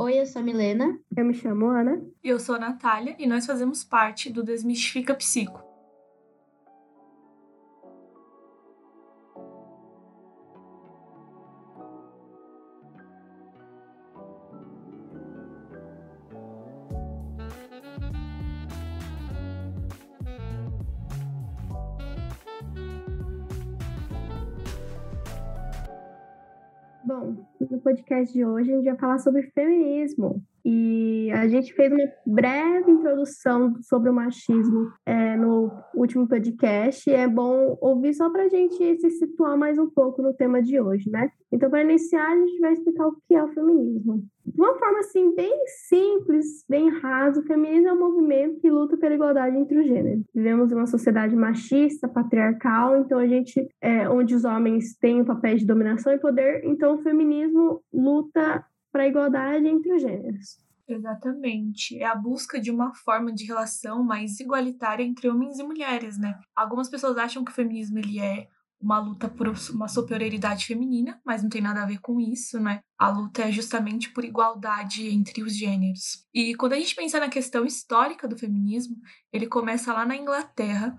Oi, eu sou a Milena. Eu me chamo Ana. E eu sou a Natália e nós fazemos parte do Desmistifica Psico. Podcast de hoje a gente vai falar sobre feminismo. E a gente fez uma breve introdução sobre o machismo é, no último podcast. É bom ouvir só para a gente se situar mais um pouco no tema de hoje, né? Então, para iniciar, a gente vai explicar o que é o feminismo. De uma forma assim, bem simples, bem raso, o feminismo é um movimento que luta pela igualdade entre os gêneros. Vivemos em uma sociedade machista, patriarcal, então a gente, é, onde os homens têm o papel de dominação e poder, então o feminismo luta para a igualdade entre os gêneros. Exatamente. É a busca de uma forma de relação mais igualitária entre homens e mulheres, né? Algumas pessoas acham que o feminismo ele é uma luta por uma superioridade feminina, mas não tem nada a ver com isso, né? A luta é justamente por igualdade entre os gêneros. E quando a gente pensa na questão histórica do feminismo, ele começa lá na Inglaterra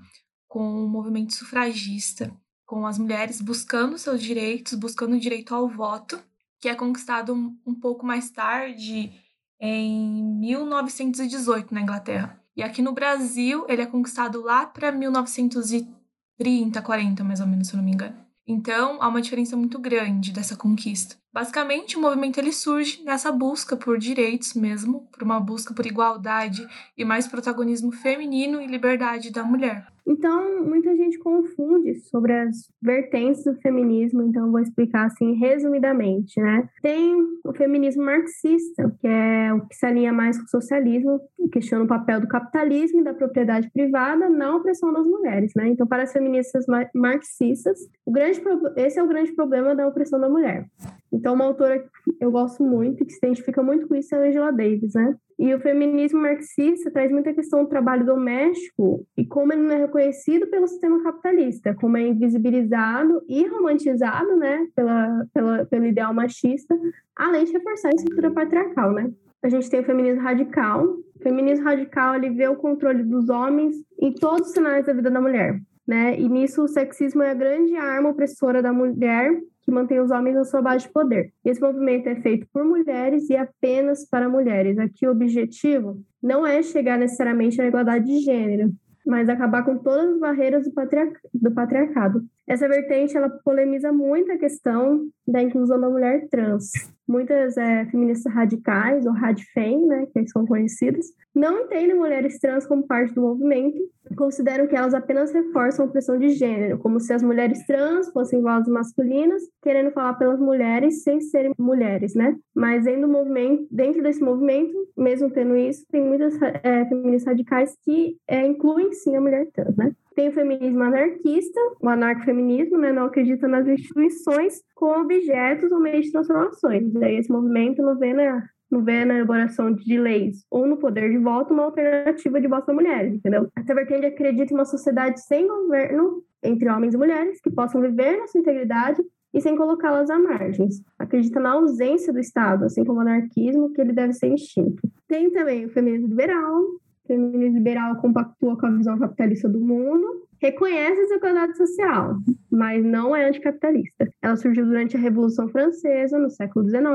com o movimento sufragista, com as mulheres buscando seus direitos, buscando o direito ao voto, que é conquistado um pouco mais tarde, em 1918, na Inglaterra. E aqui no Brasil, ele é conquistado lá para 1930, 40, mais ou menos, se eu não me engano. Então, há uma diferença muito grande dessa conquista. Basicamente, o movimento ele surge nessa busca por direitos mesmo, por uma busca por igualdade e mais protagonismo feminino e liberdade da mulher. Então, muita gente confunde sobre as vertentes do feminismo, então vou explicar assim resumidamente, né? Tem o feminismo marxista, que é o que se alinha mais com o socialismo, questiona o papel do capitalismo e da propriedade privada na opressão das mulheres, né? Então, para as feministas marxistas, o grande esse é o grande problema da opressão da mulher. Então, uma autora que eu gosto muito, que se identifica muito com isso, é a Angela Davis, né? E o feminismo marxista traz muita questão do trabalho doméstico e como ele não é reconhecido pelo sistema capitalista, como é invisibilizado e romantizado, né, pela, pela, pelo ideal machista, além de reforçar a estrutura patriarcal, né? A gente tem o feminismo radical. O feminismo radical, ele vê o controle dos homens em todos os cenários da vida da mulher, né? E nisso o sexismo é a grande arma opressora da mulher que mantém os homens na sua base de poder. Esse movimento é feito por mulheres e apenas para mulheres. Aqui o objetivo não é chegar necessariamente à igualdade de gênero, mas acabar com todas as barreiras do, patriarca, do patriarcado. Essa vertente ela polemiza muito a questão da inclusão da mulher trans. Muitas é, feministas radicais, ou radfem, né, que são conhecidas, não entendem mulheres trans como parte do movimento, consideram que elas apenas reforçam a opressão de gênero, como se as mulheres trans fossem vozes masculinas, querendo falar pelas mulheres sem serem mulheres, né? Mas dentro, do movimento, dentro desse movimento, mesmo tendo isso, tem muitas é, feministas radicais que é, incluem sim a mulher trans, né? Tem o feminismo anarquista, o anarcofeminismo, né, não acredita nas instituições como objetos ou meios de transformações. Daí esse movimento não vê na, não vê na elaboração de leis ou no poder de voto uma alternativa de voto para mulheres, entendeu? Essa vertente acredita em uma sociedade sem governo entre homens e mulheres que possam viver na sua integridade e sem colocá-las à margens. Acredita na ausência do Estado, assim como o anarquismo, que ele deve ser extinto. Tem também o feminismo liberal, feminismo liberal compactua com a visão capitalista do mundo, reconhece a desigualdade social, mas não é anticapitalista. Ela surgiu durante a Revolução Francesa, no século XIX,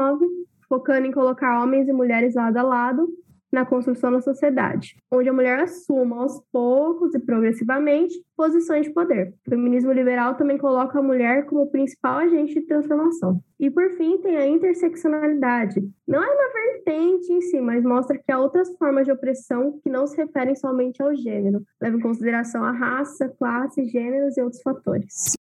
focando em colocar homens e mulheres lado a lado na construção da sociedade, onde a mulher assuma aos poucos e progressivamente posições de poder. O feminismo liberal também coloca a mulher como principal agente de transformação. E por fim, tem a interseccionalidade. Não é uma vertente em si, mas mostra que há outras formas de opressão que não se referem somente ao gênero, leva em consideração a raça, classe, gêneros e outros fatores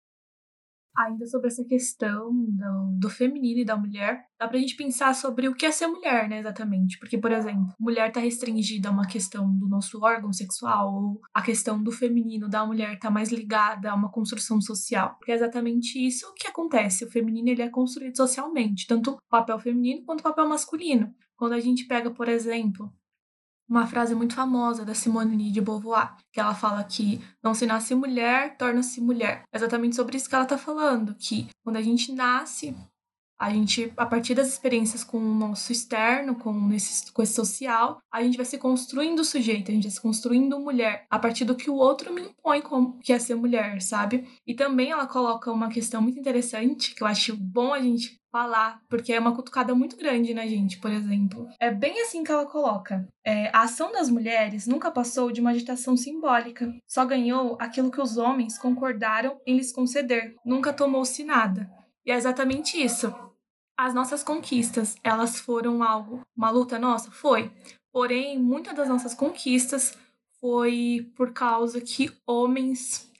ainda sobre essa questão do, do, feminino e da mulher, dá pra gente pensar sobre o que é ser mulher, né, exatamente. Porque, por exemplo, mulher tá restringida a uma questão do nosso órgão sexual, ou a questão do feminino da mulher tá mais ligada a uma construção social. Porque é exatamente isso que acontece. O feminino, ele é construído socialmente, tanto o papel feminino quanto o papel masculino. Quando a gente pega, por exemplo, uma frase muito famosa da Simone de Beauvoir, que ela fala que não se nasce mulher, torna-se mulher. É exatamente sobre isso que ela está falando, que quando a gente nasce, A gente, a partir das experiências com o nosso externo, com esse, com esse social, a gente vai se construindo o sujeito, a gente vai se construindo mulher, a partir do que o outro me impõe como que é ser mulher, sabe? E também ela coloca uma questão muito interessante, que eu acho bom a gente falar, porque é uma cutucada muito grande na gente, por exemplo. É bem assim que ela coloca. É, a ação das mulheres nunca passou de uma agitação simbólica, só ganhou aquilo que os homens concordaram em lhes conceder, nunca tomou-se nada. E é exatamente isso. As nossas conquistas, elas foram algo, uma luta nossa? Foi. Porém, muitas das nossas conquistas foi por causa que homens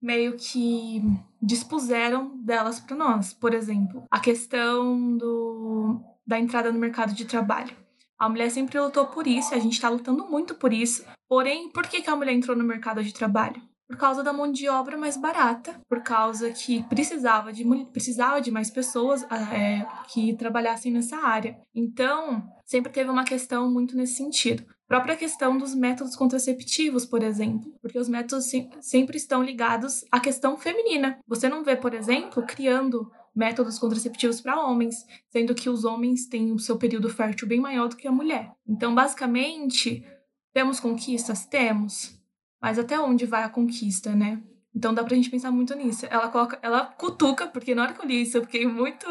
meio que dispuseram delas para nós. Por exemplo, a questão do, da entrada no mercado de trabalho. A mulher sempre lutou por isso, a gente está lutando muito por isso. Porém, por que, que a mulher entrou no mercado de trabalho? por causa da mão de obra mais barata, por causa que precisava de, precisava de mais pessoas é, que trabalhassem nessa área. Então, sempre teve uma questão muito nesse sentido. Própria questão dos métodos contraceptivos, por exemplo, porque os métodos se sempre estão ligados à questão feminina. Você não vê, por exemplo, criando métodos contraceptivos para homens, sendo que os homens têm o seu período fértil bem maior do que a mulher. Então, basicamente, temos conquistas? Temos mas até onde vai a conquista, né? Então dá pra gente pensar muito nisso. Ela coloca, ela cutuca, porque na hora que eu li isso, eu fiquei muito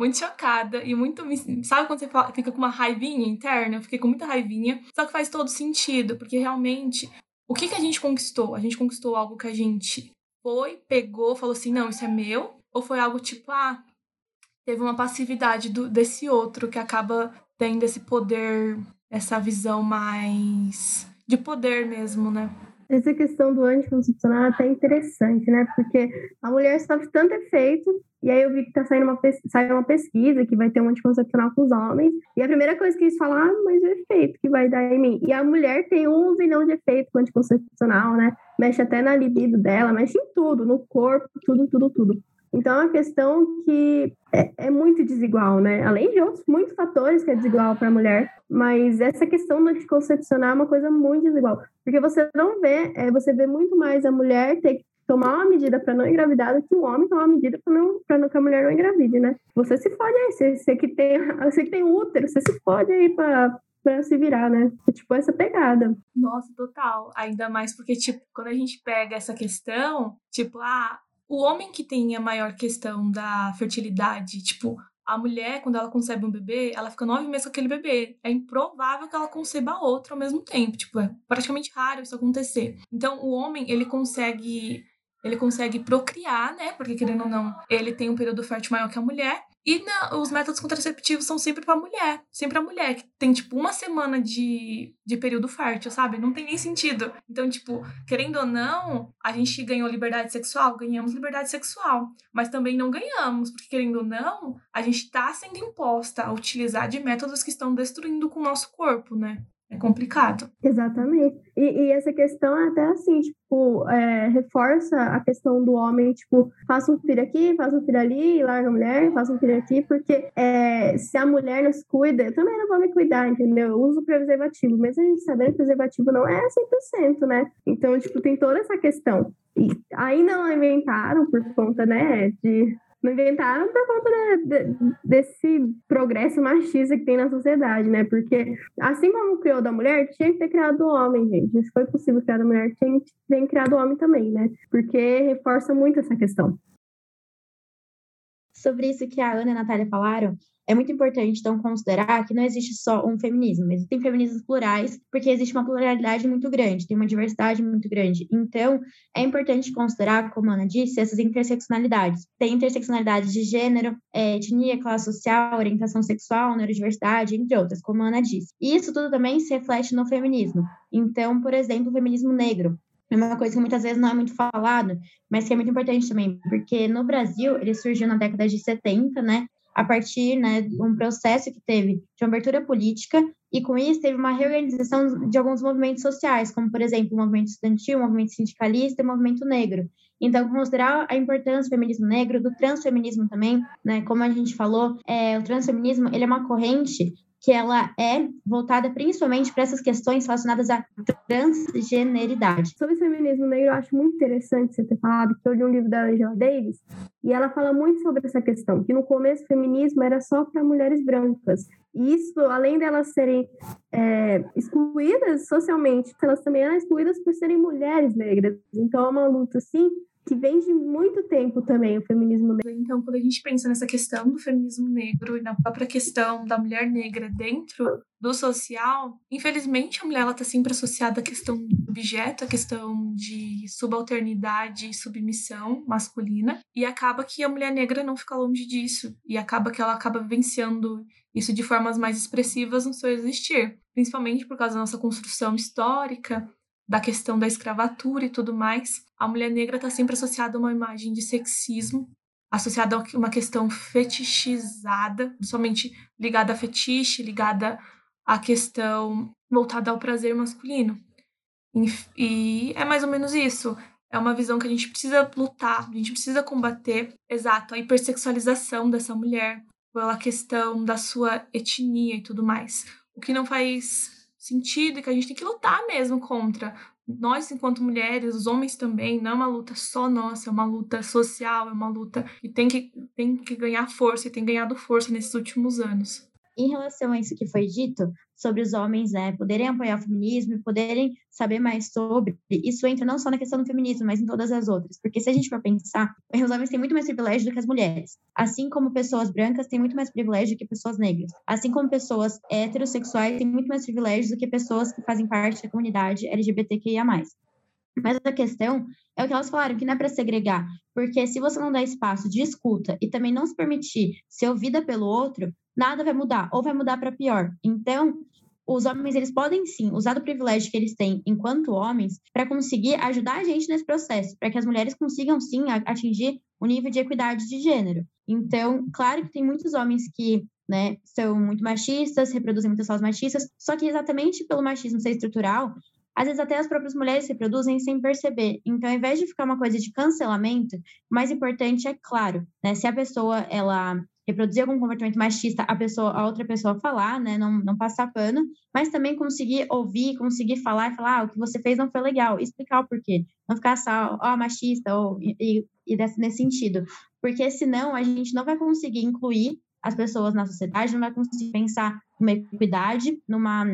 muito chocada e muito. Sabe quando você fala, fica com uma raivinha interna? Eu fiquei com muita raivinha. Só que faz todo sentido, porque realmente, o que, que a gente conquistou? A gente conquistou algo que a gente foi, pegou, falou assim: não, isso é meu? Ou foi algo tipo, ah, teve uma passividade do, desse outro que acaba tendo esse poder, essa visão mais de poder mesmo, né? Essa questão do anticoncepcional é até interessante, né? Porque a mulher sofre tanto efeito, e aí eu vi que tá saindo uma, uma pesquisa que vai ter um anticoncepcional com os homens, e a primeira coisa que eles falam, ah, mas o efeito que vai dar em mim. E a mulher tem um zilhão de efeitos com anticoncepcional, né? Mexe até na libido dela, mexe em tudo, no corpo, tudo, tudo, tudo. Então, é uma questão que é, é, muito desigual, né? Além de outros muitos fatores que é desigual para a mulher, mas essa questão do anticoncepcional é uma coisa muito desigual, porque você não vê, é, você vê muito mais a mulher ter que tomar uma medida para não engravidar do que o homem tomar uma medida para não, não que a mulher não engravide, né? Você se fode aí, você, você que tem, você que tem útero, você se fode aí para para se virar, né? É tipo essa pegada. Nossa, total. Ainda mais porque, tipo, quando a gente pega essa questão, tipo, ah, o homem que tem a maior questão da fertilidade, tipo, a mulher, quando ela concebe um bebê, ela fica nove meses com aquele bebê. É improvável que ela conceba outro ao mesmo tempo. Tipo, é praticamente raro isso acontecer. Então, o homem, ele consegue ele consegue procriar, né? Porque, querendo ou não, ele tem um período fértil maior que a mulher. E na, os métodos contraceptivos são sempre pra mulher. Sempre a mulher, que tem, tipo, uma semana de, de período fértil, sabe? Não tem nem sentido. Então, tipo, querendo ou não, a gente ganhou liberdade sexual? Ganhamos liberdade sexual. Mas também não ganhamos, porque, querendo ou não, a gente tá sendo imposta a utilizar de métodos que estão destruindo com o nosso corpo, né? É complicado. Exatamente. E, e, essa questão é até assim, tipo, é, reforça a questão do homem, tipo, faça um filho aqui, faça um filho ali, larga a mulher, faça um filho aqui, porque é, se a mulher não se cuida, eu também não vou me cuidar, entendeu? Eu uso preservativo, mesmo a gente sabendo que preservativo não é 100%, né? Então, tipo, tem toda essa questão. E ainda não inventaram por conta, né, de não inventaram por conta de, desse progresso machista que tem na sociedade, né? Porque assim como criou da mulher, tinha que ter criado o homem, gente. Se foi possível criar da mulher, tinha que ter criado o homem também, né? Porque reforça muito essa questão. Sobre isso que a Ana e a Natália falaram, é muito importante, então, considerar que não existe só um feminismo, existem feminismos plurais, porque existe uma pluralidade muito grande, tem uma diversidade muito grande. Então, é importante considerar, como a Ana disse, essas interseccionalidades. Tem interseccionalidade de gênero, é, etnia, classe social, orientação sexual, neurodiversidade, entre outras, como a Ana disse. E isso tudo também se reflete no feminismo. Então, por exemplo, o feminismo negro, é uma coisa que muitas vezes não é muito falado, mas que é muito importante também, porque no Brasil ele surgiu na década de 70, né, a partir né, de um processo que teve de abertura política, e com isso teve uma reorganização de alguns movimentos sociais, como, por exemplo, o movimento estudantil, o movimento sindicalista e o movimento negro. Então, considerar a importância do feminismo negro, do transfeminismo também, né, como a gente falou, é, o transfeminismo ele é uma corrente que ela é voltada principalmente para essas questões relacionadas à transgeneridade. Sobre o feminismo negro, eu acho muito interessante você ter falado, que eu li um livro da Angela Davis, e ela fala muito sobre essa questão, que no começo o feminismo era só para mulheres brancas. E isso, além delas serem é, excluídas socialmente, elas também eram excluídas por serem mulheres negras. Então é uma luta, assim, que vem de muito tempo também, o feminismo negro. Então, quando a gente pensa nessa questão do feminismo negro e na própria questão da mulher negra dentro do social, infelizmente a mulher está sempre associada à questão do objeto, à questão de subalternidade e submissão masculina, e acaba que a mulher negra não fica longe disso, e acaba que ela acaba vivenciando isso de formas mais expressivas no seu existir, principalmente por causa da nossa construção histórica, da questão da escravatura e tudo mais, a mulher negra está sempre associada a uma imagem de sexismo, associada a uma questão fetichizada, somente ligada a fetiche, ligada à questão voltada ao prazer masculino. E é mais ou menos isso. É uma visão que a gente precisa lutar, a gente precisa combater, exato, a hipersexualização dessa mulher, pela questão da sua etnia e tudo mais. O que não faz sentido e que a gente tem que lutar mesmo contra. Nós, enquanto mulheres, os homens também, não é uma luta só nossa, é uma luta social, é uma luta que tem que, tem que ganhar força e tem ganhado força nesses últimos anos. Em relação a isso que foi dito, sobre os homens né, poderem apoiar o feminismo e poderem saber mais sobre, isso entra não só na questão do feminismo, mas em todas as outras. Porque se a gente for pensar, os homens têm muito mais privilégio do que as mulheres. Assim como pessoas brancas têm muito mais privilégio do que pessoas negras. Assim como pessoas heterossexuais têm muito mais privilégio do que pessoas que fazem parte da comunidade LGBTQIA+. Mas a questão é o que elas falaram, que não é para segregar. Porque se você não dá espaço de escuta e também não se permitir ser ouvida pelo outro, nada vai mudar, ou vai mudar para pior. Então, os homens eles podem sim usar do privilégio que eles têm enquanto homens para conseguir ajudar a gente nesse processo, para que as mulheres consigam sim atingir o nível de equidade de gênero. Então, claro que tem muitos homens que né, são muito machistas, reproduzem muitas falas machistas, só que exatamente pelo machismo ser estrutural, às vezes até as próprias mulheres reproduzem sem perceber. Então, ao invés de ficar uma coisa de cancelamento, o mais importante é claro, né, se a pessoa ela reproduzir algum comportamento machista, a pessoa, a outra pessoa falar, né, não, não passar pano, mas também conseguir ouvir, conseguir falar e falar, ah, o que você fez não foi legal, explicar o porquê, não ficar só, ó, oh, machista, ou, e, e desse, nesse sentido, porque senão a gente não vai conseguir incluir as pessoas na sociedade, não vai conseguir pensar numa equidade, numa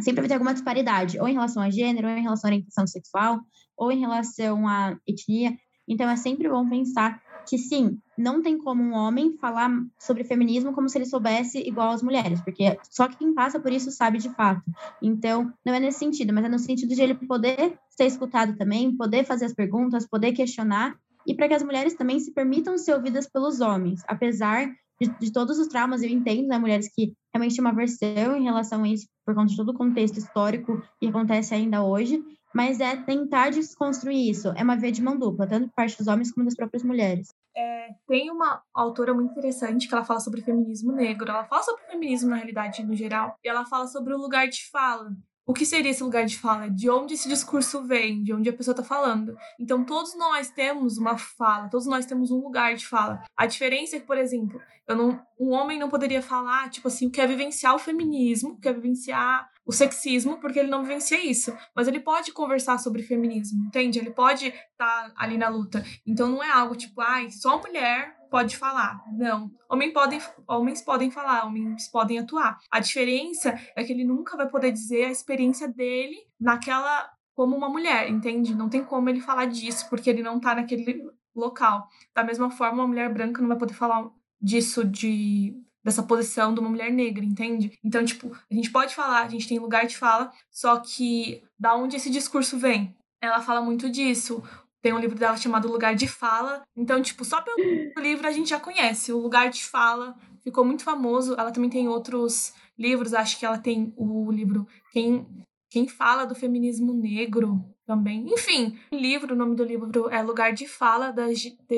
sempre vai ter alguma disparidade, ou em relação a gênero, ou em relação à orientação sexual, ou em relação à etnia. Então é sempre bom pensar que sim, não tem como um homem falar sobre feminismo como se ele soubesse igual às mulheres, porque só quem passa por isso sabe de fato. Então, não é nesse sentido, mas é no sentido de ele poder ser escutado também, poder fazer as perguntas, poder questionar, e para que as mulheres também se permitam ser ouvidas pelos homens, apesar de, de todos os traumas, eu entendo, né, mulheres que realmente têm uma versão em relação a isso, por conta de todo o contexto histórico que acontece ainda hoje, mas é tentar desconstruir isso. É uma via de mão dupla, tanto por parte dos homens como das próprias mulheres. É, tem uma autora muito interessante que ela fala sobre feminismo negro. Ela fala sobre feminismo, na realidade, no geral. E ela fala sobre o lugar de fala. O que seria esse lugar de fala? De onde esse discurso vem? De onde a pessoa está falando? Então, todos nós temos uma fala, todos nós temos um lugar de fala. A diferença é que, por exemplo, eu não, um homem não poderia falar, tipo assim, o que é vivenciar o feminismo, o que é vivenciar o sexismo, porque ele não vivencia isso. Mas ele pode conversar sobre feminismo, entende? Ele pode estar tá ali na luta. Então, não é algo tipo, ai, só mulher pode falar. Não. Homens podem, homens podem falar, homens podem atuar. A diferença é que ele nunca vai poder dizer a experiência dele naquela como uma mulher, entende? Não tem como ele falar disso porque ele não tá naquele local. Da mesma forma, uma mulher branca não vai poder falar disso de dessa posição de uma mulher negra, entende? Então, tipo, a gente pode falar, a gente tem lugar de fala, só que da onde esse discurso vem? Ela fala muito disso. Tem um livro dela chamado Lugar de Fala. Então, tipo, só pelo livro a gente já conhece. O Lugar de Fala ficou muito famoso. Ela também tem outros livros. Acho que ela tem o livro Quem, Quem Fala do Feminismo Negro também. Enfim, o livro, o nome do livro é Lugar de Fala, da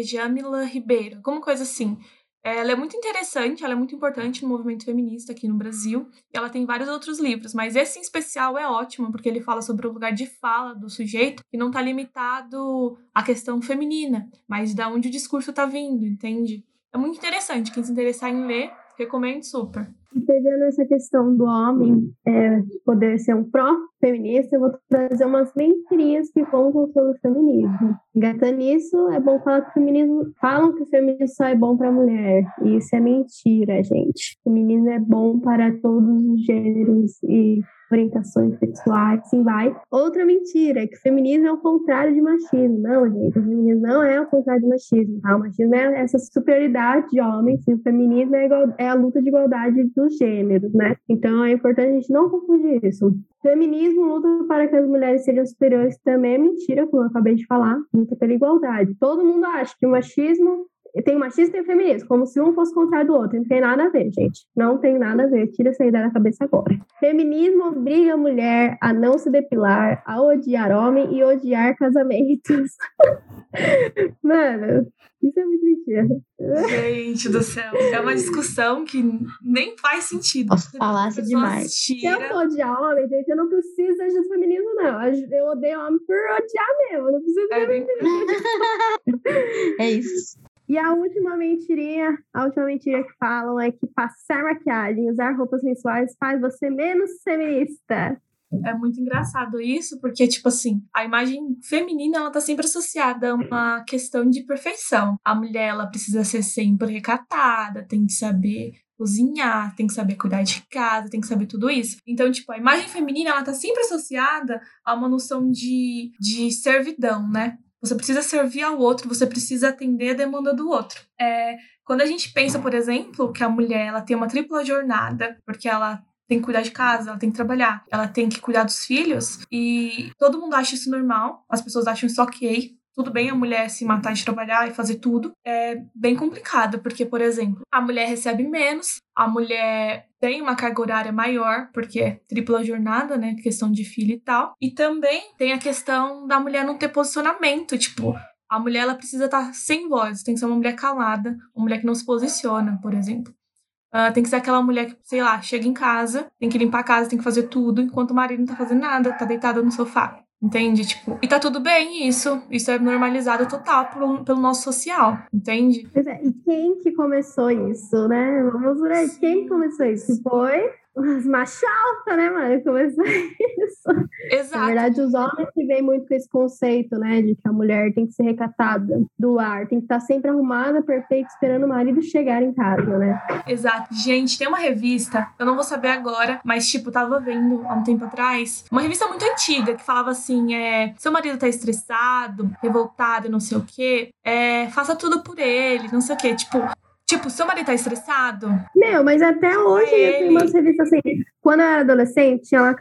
Djamila Ribeiro. Alguma coisa assim. Ela é muito interessante, ela é muito importante no movimento feminista aqui no Brasil. E ela tem vários outros livros, mas esse em especial é ótimo, porque ele fala sobre o lugar de fala do sujeito, que não está limitado à questão feminina, mas da onde o discurso está vindo, entende? É muito interessante. Quem se interessar em ler, recomendo super. Pegando essa questão do homem é, poder ser um pró-feminista, eu vou trazer umas mentirinhas que contam sobre o feminismo. Engatando nisso, é bom falar que o feminismo. Falam que o feminismo só é bom para mulher. E isso é mentira, gente. O feminismo é bom para todos os gêneros e orientações sexuais, assim vai. Outra mentira é que o feminismo é o contrário de machismo. Não, gente, o feminismo não é o contrário de machismo, tá? O machismo é essa superioridade de homens e o feminismo é, igual, é a luta de igualdade dos gêneros, né? Então é importante a gente não confundir isso. Feminismo luta para que as mulheres sejam superiores também é mentira, como eu acabei de falar, luta pela igualdade. Todo mundo acha que o machismo tem o machismo e tem o feminismo, como se um fosse contrário do outro. Não tem nada a ver, gente. Não tem nada a ver. Tira essa ideia da cabeça agora. Feminismo obriga a mulher a não se depilar, a odiar homem e odiar casamentos. Mano, isso é muito mentira. Gente do céu, é uma discussão que nem faz sentido. Falasse demais. Se eu for odiar homem, gente, eu não preciso agir do feminismo, não. Eu odeio homem por odiar mesmo. Eu não preciso É de bem- É isso. E a última mentirinha, a última mentira que falam é que passar maquiagem, usar roupas sensuais faz você menos feminista. É muito engraçado isso, porque, tipo assim, a imagem feminina, ela tá sempre associada a uma questão de perfeição. A mulher, ela precisa ser sempre recatada, tem que saber cozinhar, tem que saber cuidar de casa, tem que saber tudo isso. Então, tipo, a imagem feminina, ela tá sempre associada a uma noção de, de servidão, né? Você precisa servir ao outro, você precisa atender a demanda do outro. É, quando a gente pensa, por exemplo, que a mulher ela tem uma tripla jornada, porque ela tem que cuidar de casa, ela tem que trabalhar, ela tem que cuidar dos filhos, e todo mundo acha isso normal, as pessoas acham isso ok. Tudo bem a mulher se matar de trabalhar e fazer tudo. É bem complicado, porque, por exemplo, a mulher recebe menos, a mulher tem uma carga horária maior, porque é tripla jornada, né? Questão de filho e tal. E também tem a questão da mulher não ter posicionamento, tipo, a mulher ela precisa estar sem voz, tem que ser uma mulher calada, uma mulher que não se posiciona, por exemplo. Ah, tem que ser aquela mulher que, sei lá, chega em casa, tem que limpar a casa, tem que fazer tudo, enquanto o marido não tá fazendo nada, tá deitada no sofá. Entende? Tipo, e tá tudo bem isso. Isso é normalizado total pelo, pelo nosso social, entende? Pois é, e quem que começou isso, né? Vamos ver quem começou isso? Foi os machos alfa, né, mano? Começou isso. Na Exato. verdade, os homens que vêm muito com esse conceito, né, de que a mulher tem que ser recatada do ar, tem que estar sempre arrumada, perfeita, esperando o marido chegar em casa, né? Exato. Gente, tem uma revista, eu não vou saber agora, mas, tipo, tava vendo há um tempo atrás, uma revista muito antiga que falava assim: é, seu marido tá estressado, revoltado, não sei o quê, é, faça tudo por ele, não sei o quê. Tipo, tipo, seu marido tá estressado, Meu, mas até hoje Ele. tem umas revistas assim. Quando eu era adolescente, tinha lá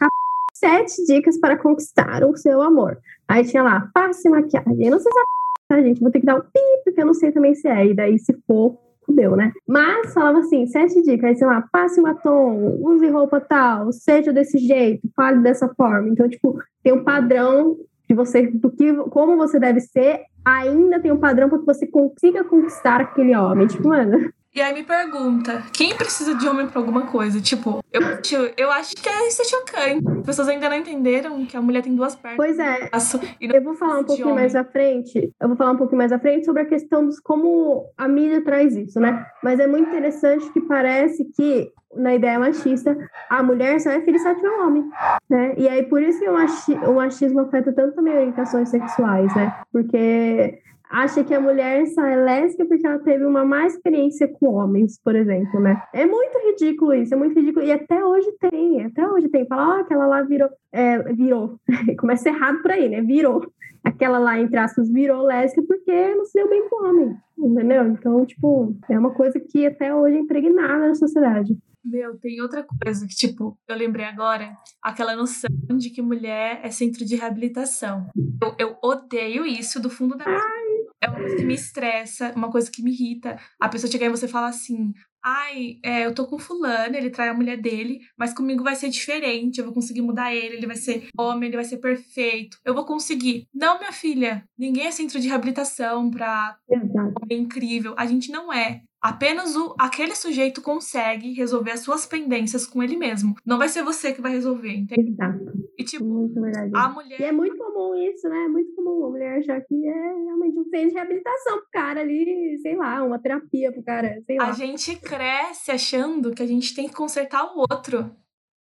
sete dicas para conquistar o seu amor. Aí tinha lá, passe maquiagem. Eu não sei se é tá, gente? Vou ter que dar um pi, porque eu não sei também se é. E daí, se for, fudeu, né? Mas falava assim, sete dicas. Aí, sei lá, passe batom, use roupa tal, seja desse jeito, fale dessa forma. Então, tipo, tem um padrão de você, do que, como você deve ser, ainda tem um padrão para que você consiga conquistar aquele homem. Tipo, mano, E aí me pergunta, quem precisa de homem pra alguma coisa? Tipo, eu, eu acho que é, isso é chocante. As pessoas ainda não entenderam que a mulher tem duas pernas. pois é, Eu vou falar um pouquinho mais à frente. Eu vou falar um pouquinho mais à frente sobre a questão dos como a mídia traz isso, né? Mas é muito interessante que parece que na ideia machista a mulher só é ela tiver um homem, né? E aí por isso que o machismo afeta tanto também orientações sexuais, né? Porque acha que a mulher só é lésbica porque ela teve uma má experiência com homens, por exemplo, né? É muito ridículo isso, é muito ridículo. E até hoje tem, até hoje tem. Fala, ó, aquela lá virou, é, virou. Começa errado por aí, né? Virou. Aquela lá, entre aspas, virou lésbica porque não se deu bem com homem, entendeu? Então, tipo, é uma coisa que até hoje é impregnada na sociedade. Meu, tem outra coisa que, tipo, eu lembrei agora, aquela noção de que mulher é centro de reabilitação. Eu, eu odeio isso do fundo da minha É uma coisa que me estressa, uma coisa que me irrita. A pessoa chegar e você falar assim: ai, é, eu tô com fulano, ele trai a mulher dele, mas comigo vai ser diferente, eu vou conseguir mudar ele, ele vai ser homem, ele vai ser perfeito, eu vou conseguir. Não, minha filha, ninguém é centro de reabilitação pra Exato. homem incrível. A gente não é. Apenas o, aquele sujeito consegue resolver as suas pendências com ele mesmo. Não vai ser você que vai resolver, entende? Exato. E tipo, a mulher. E é muito comum isso, né? É muito comum a mulher achar que é realmente um centro de reabilitação pro cara ali, sei lá, uma terapia pro cara, sei lá. A gente cresce achando que a gente tem que consertar o outro.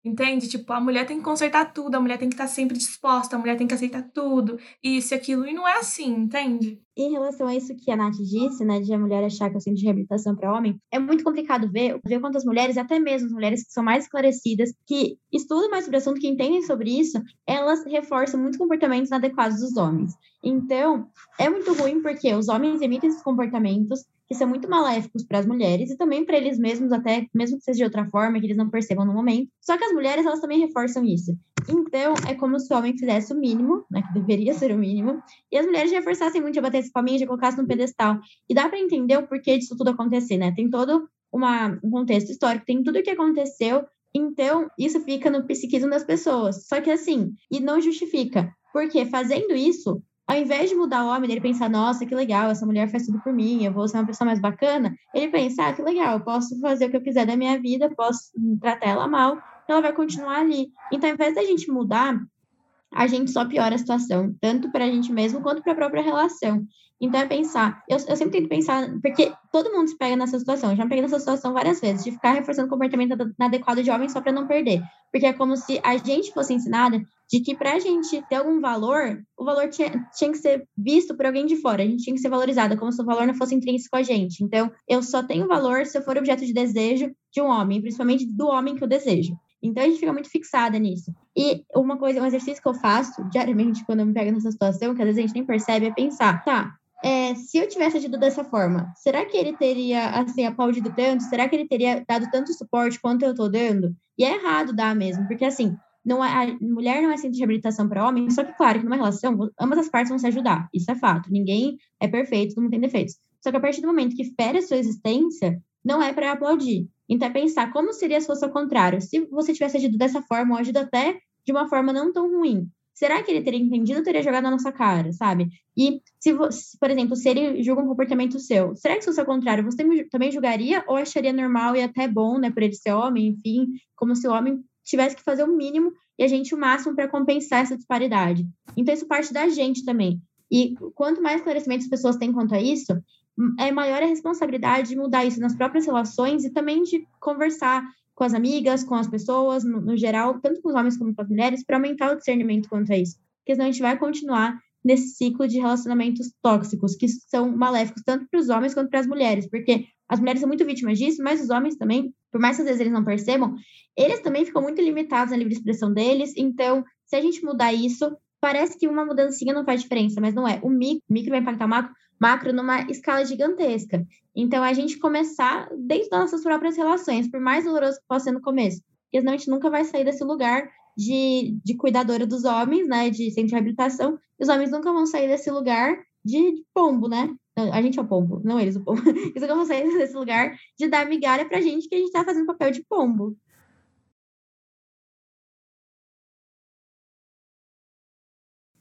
Entende? Tipo, a mulher tem que consertar tudo, a mulher tem que estar sempre disposta, a mulher tem que aceitar tudo, isso e aquilo, e não é assim, entende? Em relação a isso que a Nath disse, né, de a mulher achar que é o centro de reabilitação para homem, é muito complicado ver, ver quantas mulheres, até mesmo as mulheres que são mais esclarecidas, que estudam mais sobre o assunto, que entendem sobre isso, elas reforçam muitos comportamentos inadequados dos homens. Então, é muito ruim porque os homens emitem esses comportamentos que são muito maléficos para as mulheres e também para eles mesmos, até mesmo que seja de outra forma, que eles não percebam no momento. Só que as mulheres, elas também reforçam isso. Então, é como se o homem fizesse o mínimo, né, que deveria ser o mínimo, e as mulheres reforçassem muito a bater esse palminho, já colocassem no pedestal. E dá para entender o porquê disso tudo acontecer, né? Tem todo uma, um contexto histórico, tem tudo o que aconteceu, então isso fica no psiquismo das pessoas. Só que assim, e não justifica, porque fazendo isso, ao invés de mudar o homem, ele pensar, nossa, que legal, essa mulher faz tudo por mim, eu vou ser uma pessoa mais bacana, ele pensa, ah, que legal, eu posso fazer o que eu quiser da minha vida, posso tratar ela mal, ela vai continuar ali. Então, ao invés da gente mudar, a gente só piora a situação, tanto para a gente mesmo quanto para a própria relação. Então, é pensar, eu, eu sempre tento pensar, porque todo mundo se pega nessa situação, eu já me peguei nessa situação várias vezes, de ficar reforçando o comportamento inadequado de homem só para não perder. Porque é como se a gente fosse ensinada de que para a gente ter algum valor, o valor tinha, tinha que ser visto por alguém de fora, a gente tinha que ser valorizada, como se o valor não fosse intrínseco a gente. Então, eu só tenho valor se eu for objeto de desejo de um homem, principalmente do homem que eu desejo. Então a gente fica muito fixada nisso. E uma coisa, um exercício que eu faço diariamente quando eu me pego nessa situação, que às vezes a gente nem percebe, é pensar, tá, é, se eu tivesse agido dessa forma, será que ele teria, assim, aplaudido tanto? Será que ele teria dado tanto suporte quanto eu tô dando? E é errado dar mesmo, porque assim, não é, a mulher não é centro de reabilitação para homem, só que, claro, que numa relação, ambas as partes vão se ajudar. Isso é fato. Ninguém é perfeito, todo mundo tem defeitos. Só que a partir do momento que fere a sua existência, não é para aplaudir. Então é pensar como seria se fosse ao contrário. Se você tivesse agido dessa forma, ou agido até de uma forma não tão ruim, será que ele teria entendido ou teria jogado na nossa cara, sabe? E se, você, por exemplo, se ele julga um comportamento seu, será que se fosse ao contrário, você também julgaria ou acharia normal e até bom, né, por ele ser homem, enfim, como se o homem tivesse que fazer o mínimo e a gente o máximo para compensar essa disparidade. Então isso parte da gente também. E quanto mais esclarecimento as pessoas têm quanto a isso, é maior a responsabilidade de mudar isso nas próprias relações e também de conversar com as amigas, com as pessoas, no, no geral, tanto com os homens como com as mulheres, para aumentar o discernimento quanto a isso. Porque senão a gente vai continuar nesse ciclo de relacionamentos tóxicos, que são maléficos tanto para os homens quanto para as mulheres, porque as mulheres são muito vítimas disso, mas os homens também, por mais que às vezes eles não percebam, eles também ficam muito limitados na livre expressão deles, então, se a gente mudar isso, parece que uma mudancinha não faz diferença, mas não é. O micro, vai impactar o macro, macro numa escala gigantesca. Então, a gente começar desde das nossas próprias relações, por mais doloroso que possa ser no começo, porque senão a gente nunca vai sair desse lugar de, de cuidadora dos homens, né, de centro de reabilitação, os homens nunca vão sair desse lugar de, de pombo, né? A gente é o pombo, não eles o pombo. Eles nunca vão sair desse lugar de dar migalha pra gente que a gente tá fazendo papel de pombo.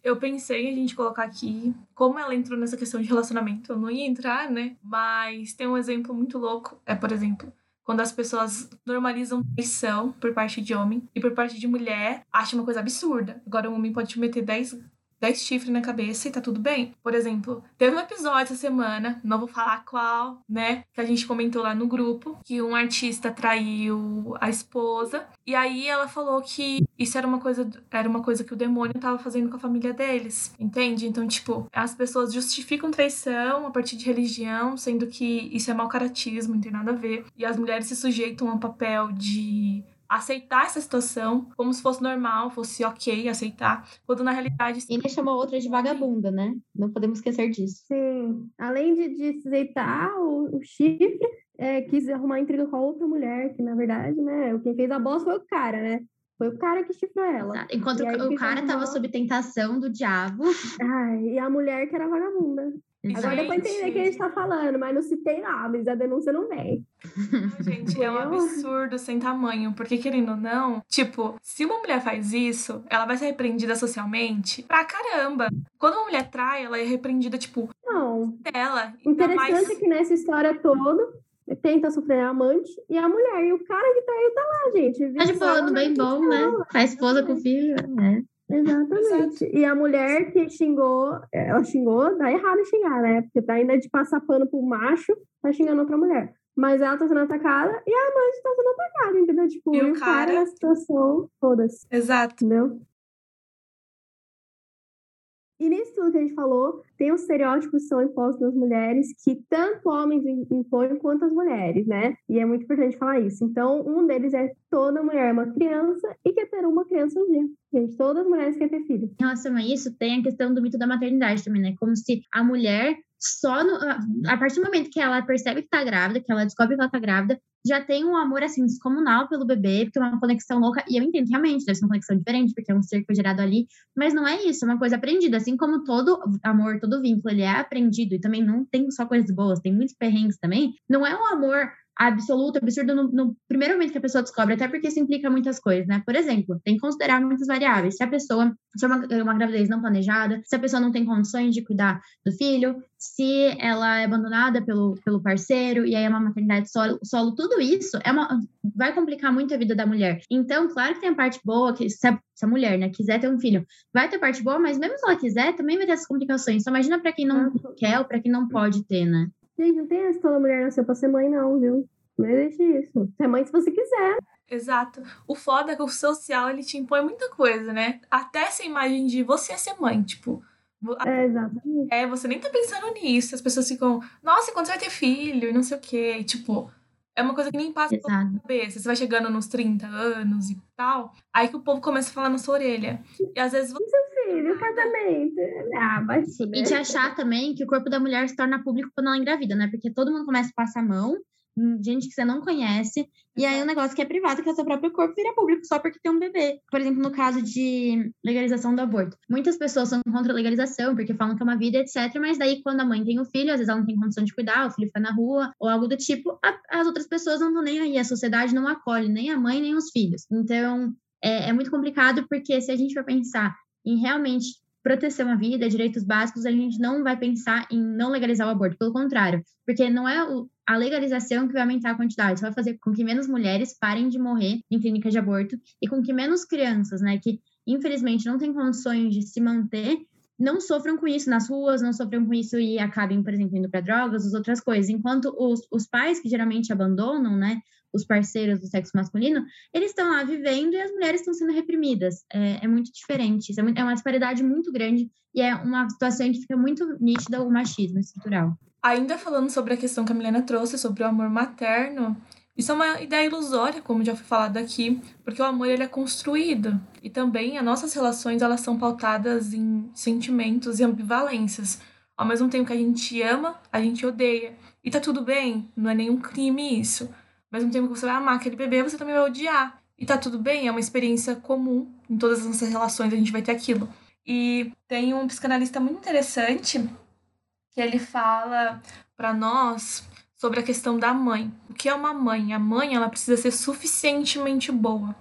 Eu pensei em a gente colocar aqui como ela entrou nessa questão de relacionamento. Eu não ia entrar, né? Mas tem um exemplo muito louco. É, por exemplo, quando as pessoas normalizam traição por parte de homem e por parte de mulher, acha uma coisa absurda. Agora, um homem pode te meter 10 10 chifres na cabeça e tá tudo bem. Por exemplo, teve um episódio essa semana, não vou falar qual, né? Que a gente comentou lá no grupo, que um artista traiu a esposa. E aí ela falou que isso era uma coisa, era uma coisa que o demônio tava fazendo com a família deles. Entende? Então, tipo, as pessoas justificam traição a partir de religião, sendo que isso é mau caratismo, não tem nada a ver. E as mulheres se sujeitam a um papel de aceitar essa situação como se fosse normal, fosse ok aceitar, quando na realidade. E ele chamou outra de vagabunda, né? Não podemos esquecer disso. Sim. Além de, de aceitar o, o chifre, é, quis arrumar intriga com a outra mulher, que na verdade, né, quem fez a bosta foi o cara, né? Foi o cara que chifrou ela. Enquanto o cara estava sob tentação do diabo. Ai, e a mulher que era vagabunda. Agora deu pra entender o que a gente tá falando, mas não citei nomes, a denúncia não vem. Não, gente, é um absurdo sem tamanho. Porque, querendo ou não, tipo, se uma mulher faz isso, ela vai ser repreendida socialmente pra caramba. Quando uma mulher trai, ela é repreendida, tipo, não. dela. Interessante mais... é que nessa história toda, tenta sofrer a amante e a mulher. E o cara que traiu tá lá, gente. Tá de boa, bem bom, né? A esposa com o filho, né? Exatamente. Exato. E a mulher que xingou, ela xingou, dá errado xingar, né? Porque tá ainda de passar pano pro macho, tá xingando outra mulher. Mas ela tá sendo atacada e a amante tá sendo atacada, entendeu? Tipo, e o cara, cara na situação, todas. Exato. Entendeu? E nisso tudo que a gente falou, tem os estereótipos que são impostos nas mulheres, que tanto homens impõem quanto as mulheres, né? E é muito importante falar isso. Então, um deles é toda mulher é uma criança e quer ter uma criança um dia. Gente, todas as mulheres querem ter filho. Em relação a isso, tem a questão do mito da maternidade também, né? Como se a mulher só no, a partir do momento que ela percebe que tá grávida, que ela descobre que ela tá grávida, já tem um amor assim descomunal pelo bebê, porque é uma conexão louca, e eu entendo que realmente deve ser uma conexão diferente, porque é um ser que foi gerado ali, mas não é isso, é uma coisa aprendida, assim como todo amor, todo vínculo, ele é aprendido, e também não tem só coisas boas, tem muitos perrengues também, não é um amor absoluto, absurdo no, no, primeiro momento que a pessoa descobre, até porque isso implica muitas coisas, né? Por exemplo, tem que considerar muitas variáveis. Se a pessoa, se é uma, uma gravidez não planejada, se a pessoa não tem condições de cuidar do filho, se ela é abandonada pelo, pelo parceiro, e aí é uma maternidade solo, solo tudo isso é uma, vai complicar muito a vida da mulher. Então, claro que tem a parte boa, que se a, se a mulher né, quiser ter um filho, vai ter parte boa, mas mesmo se ela quiser, também vai ter essas complicações. Só imagina para quem não quer ou para quem não pode ter, né? Gente, não tem essa toda mulher nasceu pra ser mãe, não, viu? Não existe isso. Ser mãe se você quiser. Exato. O foda é que o social, ele te impõe muita coisa, né? Até essa imagem de você ser mãe, tipo... É, exatamente. É, você nem tá pensando nisso. As pessoas ficam, nossa, quando você vai ter filho? E não sei o quê. E, tipo, é uma coisa que nem passa pela cabeça. Você vai chegando nos 30 anos e tal. Aí que o povo começa a falar na sua orelha. E às vezes você filho, casamento. Ah, vai E te achar também que o corpo da mulher se torna público quando ela engravida, né? Porque todo mundo começa a passar a mão, hum, gente que você não conhece, e aí o negócio que é privado, que é o seu próprio corpo, vira público só porque tem um bebê. Por exemplo, no caso de legalização do aborto. Muitas pessoas são contra a legalização, porque falam que é uma vida, etc. Mas daí, quando a mãe tem o filho, às vezes ela não tem condição de cuidar, o filho fica na rua, ou algo do tipo, as outras pessoas não estão nem aí, a sociedade não acolhe nem a mãe, nem os filhos. Então, é, é muito complicado, porque se a gente for pensar em realmente proteção à vida, direitos básicos, a gente não vai pensar em não legalizar o aborto, pelo contrário, porque não é a legalização que vai aumentar a quantidade, vai fazer com que menos mulheres parem de morrer em clínicas de aborto e com que menos crianças, né, que infelizmente não têm condições de se manter, não sofram com isso nas ruas, não sofram com isso e acabem, por exemplo, indo para drogas, as outras coisas. Enquanto os, os pais que geralmente abandonam, né, os parceiros do sexo masculino, eles estão lá vivendo e as mulheres estão sendo reprimidas. É, é muito diferente, é, muito, é uma disparidade muito grande e é uma situação que fica muito nítida o machismo estrutural. Ainda falando sobre a questão que a Milena trouxe sobre o amor materno, isso é uma ideia ilusória, como já foi falado aqui, porque o amor ele é construído e também as nossas relações elas são pautadas em sentimentos e ambivalências. Ao mesmo tempo que a gente ama, a gente odeia. E tá tudo bem, não é nenhum crime isso. Ao mesmo tempo que você vai amar aquele bebê, você também vai odiar. E tá tudo bem, é uma experiência comum. Em todas as nossas relações a gente vai ter aquilo. E tem um psicanalista muito interessante que ele fala para nós sobre a questão da mãe. O que é uma mãe? A mãe ela precisa ser suficientemente boa.